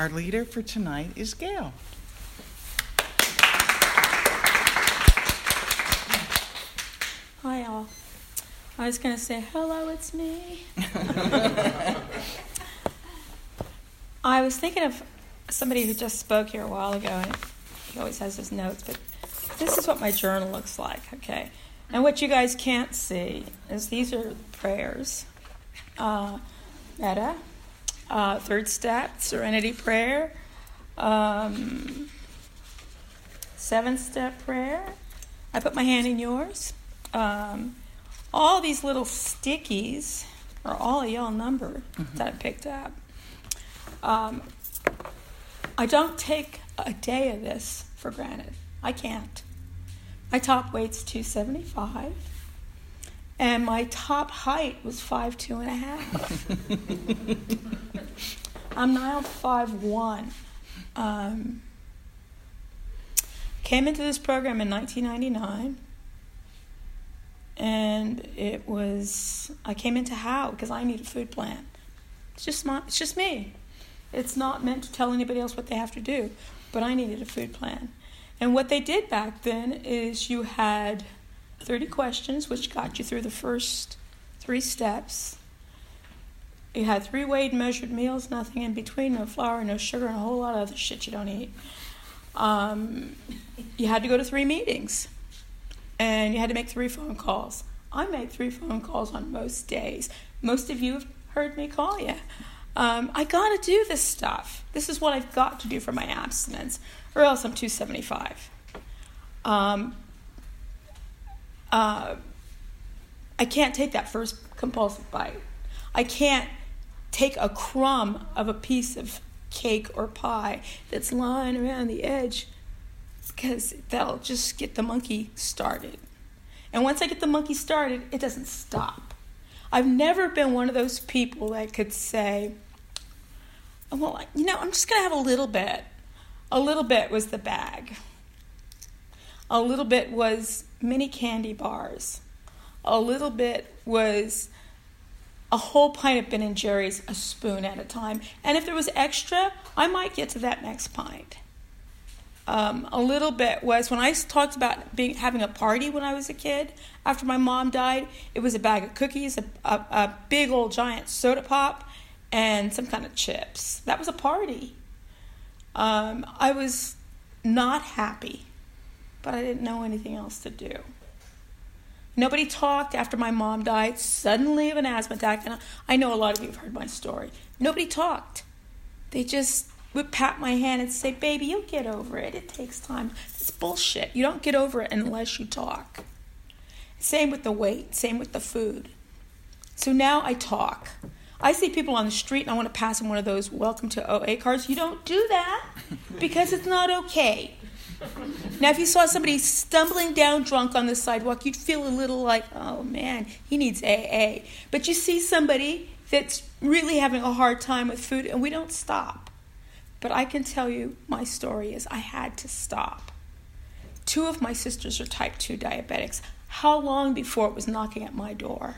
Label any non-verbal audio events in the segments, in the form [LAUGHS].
Our leader for tonight is Gail. Hi, all. I was going to say, hello, it's me. [LAUGHS] I was thinking of somebody who just spoke here a while ago, and he always has his notes, but this is what my journal looks like, okay? And what you guys can't see is these are prayers. Uh, metta, uh, third step, serenity prayer, um, seventh step prayer. I put my hand in yours. Um, all these little stickies are all a yellow number mm-hmm. that I picked up. Um, I don't take a day of this for granted. I can't. My top weight's 275, and my top height was five two and a half. [LAUGHS] I'm now five one. Um, came into this program in 1999 and it was I came into HOW because I need a food plan. It's just my, it's just me. It's not meant to tell anybody else what they have to do, but I needed a food plan. And what they did back then is you had 30 questions, which got you through the first three steps. You had three weighed measured meals, nothing in between, no flour, no sugar, and a whole lot of other shit you don't eat. Um, you had to go to three meetings and you had to make three phone calls. I make three phone calls on most days. Most of you have heard me call you. Um, I got to do this stuff. This is what I've got to do for my abstinence, or else I'm 275. Um, uh, I can't take that first compulsive bite. I can't take a crumb of a piece of cake or pie that's lying around the edge because that'll just get the monkey started. And once I get the monkey started, it doesn't stop. I've never been one of those people that could say, well, you know, I'm just going to have a little bit. A little bit was the bag. A little bit was mini candy bars. A little bit was a whole pint of Ben and Jerry's a spoon at a time. And if there was extra, I might get to that next pint um, a little bit was when I talked about being having a party when I was a kid after my mom died. It was a bag of cookies, a, a, a big old giant soda pop, and some kind of chips. That was a party. Um, I was not happy, but I didn't know anything else to do. Nobody talked after my mom died suddenly of an asthma attack, and I know a lot of you have heard my story. Nobody talked. They just would pat my hand and say, Baby, you'll get over it. It takes time. It's bullshit. You don't get over it unless you talk. Same with the weight, same with the food. So now I talk. I see people on the street and I want to pass them one of those welcome to OA cards. You don't do that because it's not okay. Now, if you saw somebody stumbling down drunk on the sidewalk, you'd feel a little like, oh man, he needs AA. But you see somebody that's really having a hard time with food, and we don't stop. But I can tell you my story is I had to stop. Two of my sisters are type 2 diabetics. How long before it was knocking at my door?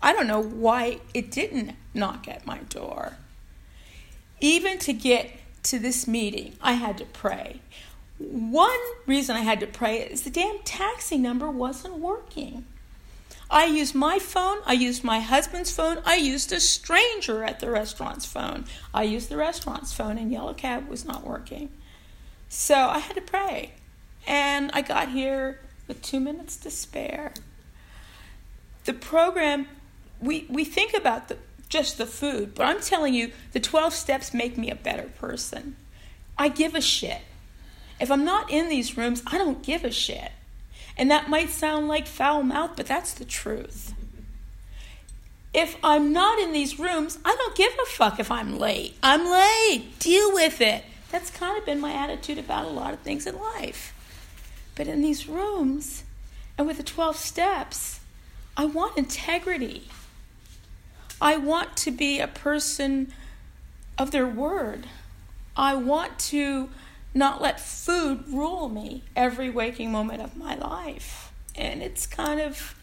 I don't know why it didn't knock at my door. Even to get to this meeting, I had to pray. One reason I had to pray is the damn taxi number wasn't working. I used my phone, I used my husband's phone, I used a stranger at the restaurant's phone. I used the restaurant's phone, and Yellow Cab was not working. So I had to pray. And I got here with two minutes to spare. The program, we, we think about the, just the food, but I'm telling you, the 12 steps make me a better person. I give a shit. If I'm not in these rooms, I don't give a shit. And that might sound like foul mouth, but that's the truth. If I'm not in these rooms, I don't give a fuck if I'm late. I'm late. Deal with it. That's kind of been my attitude about a lot of things in life. But in these rooms and with the 12 steps, I want integrity. I want to be a person of their word. I want to not let food rule me every waking moment of my life. And it's kind of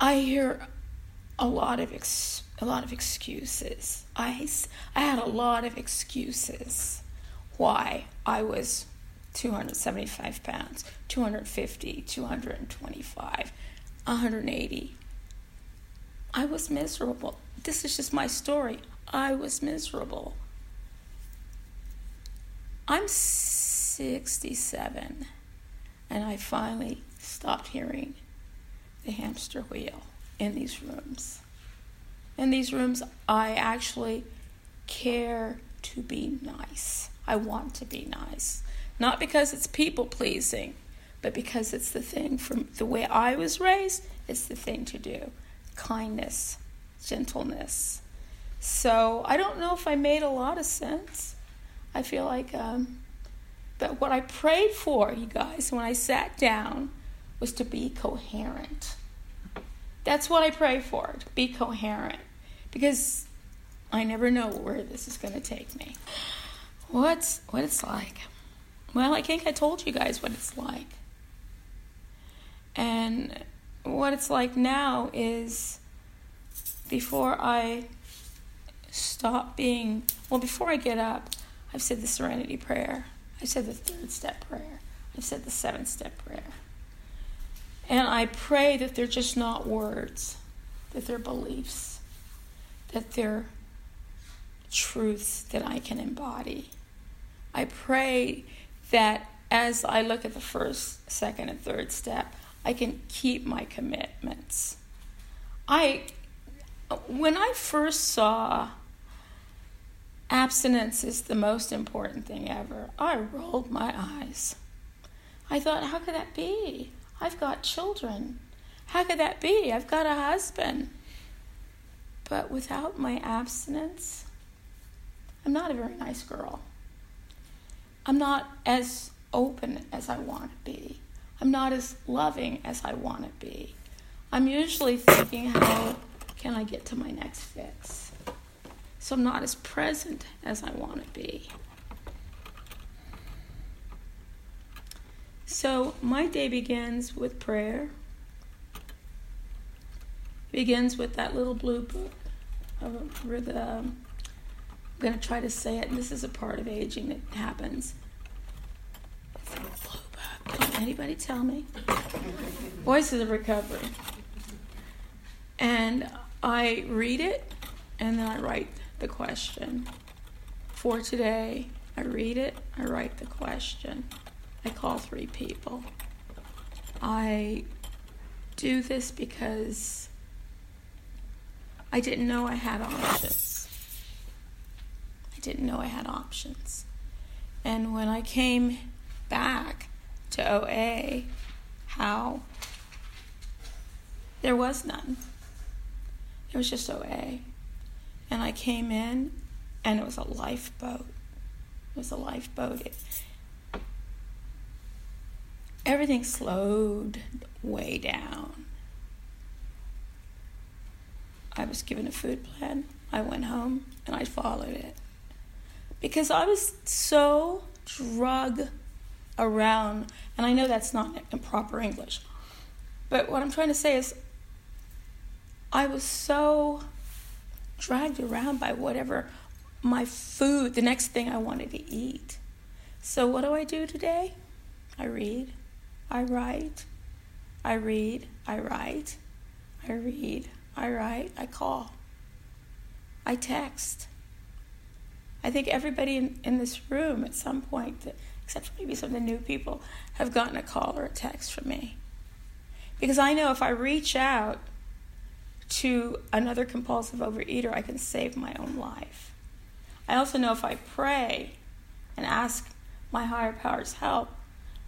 I hear a lot of ex- a lot of excuses. I, I had a lot of excuses why I was 275 pounds, 250, 225, 180. I was miserable. This is just my story. I was miserable. I'm 67 and I finally stopped hearing the hamster wheel in these rooms. In these rooms, I actually care to be nice. I want to be nice. Not because it's people pleasing, but because it's the thing from the way I was raised, it's the thing to do. Kindness, gentleness. So I don't know if I made a lot of sense. I feel like, um, but what I prayed for, you guys, when I sat down, was to be coherent. That's what I pray for, to be coherent. Because I never know where this is going to take me. What's what it's like? Well, I think I told you guys what it's like. And what it's like now is before I stop being, well, before I get up, I've said the serenity prayer. I've said the third step prayer. I've said the seventh step prayer. And I pray that they're just not words, that they're beliefs, that they're truths that I can embody. I pray that as I look at the first, second, and third step, I can keep my commitments. I, when I first saw abstinence is the most important thing ever, I rolled my eyes. I thought, how could that be? I've got children. How could that be? I've got a husband. But without my abstinence, I'm not a very nice girl. I'm not as open as I want to be. I'm not as loving as I want to be. I'm usually thinking, how can I get to my next fix? So I'm not as present as I want to be. So my day begins with prayer. It begins with that little blue book. Uh, Over the, I'm going to try to say it, this is a part of aging that happens. Anybody tell me? Voices of Recovery. And I read it, and then I write the question. For today, I read it, I write the question. I call three people. I do this because I didn't know I had options. I didn't know I had options. And when I came back to OA, HOW? There was none. It was just OA. And I came in, and it was a lifeboat. It was a lifeboat. It, everything slowed way down. I was given a food plan. I went home and I followed it. Because I was so drug around, and I know that's not in proper English, but what I'm trying to say is I was so dragged around by whatever my food, the next thing I wanted to eat. So, what do I do today? I read. I write, I read, I write, I read, I write, I call, I text. I think everybody in, in this room at some point, except maybe some of the new people, have gotten a call or a text from me. Because I know if I reach out to another compulsive overeater, I can save my own life. I also know if I pray and ask my higher powers help,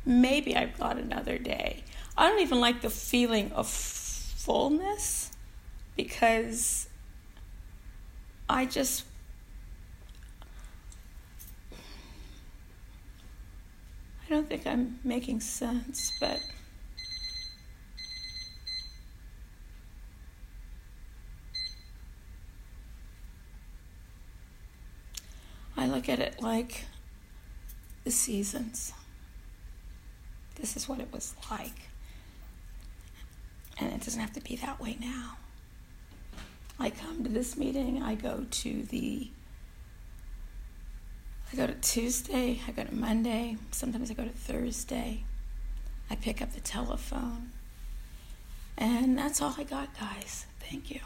maybe I've got another day. I don't even like the feeling of fullness because I just I don't think I'm making sense, but I look at it like the seasons. This is what it was like. And it doesn't have to be that way now. I come to this meeting, I go to the I go to Tuesday, I go to Monday, sometimes I go to Thursday. I pick up the telephone. And that's all I got, guys. Thank you.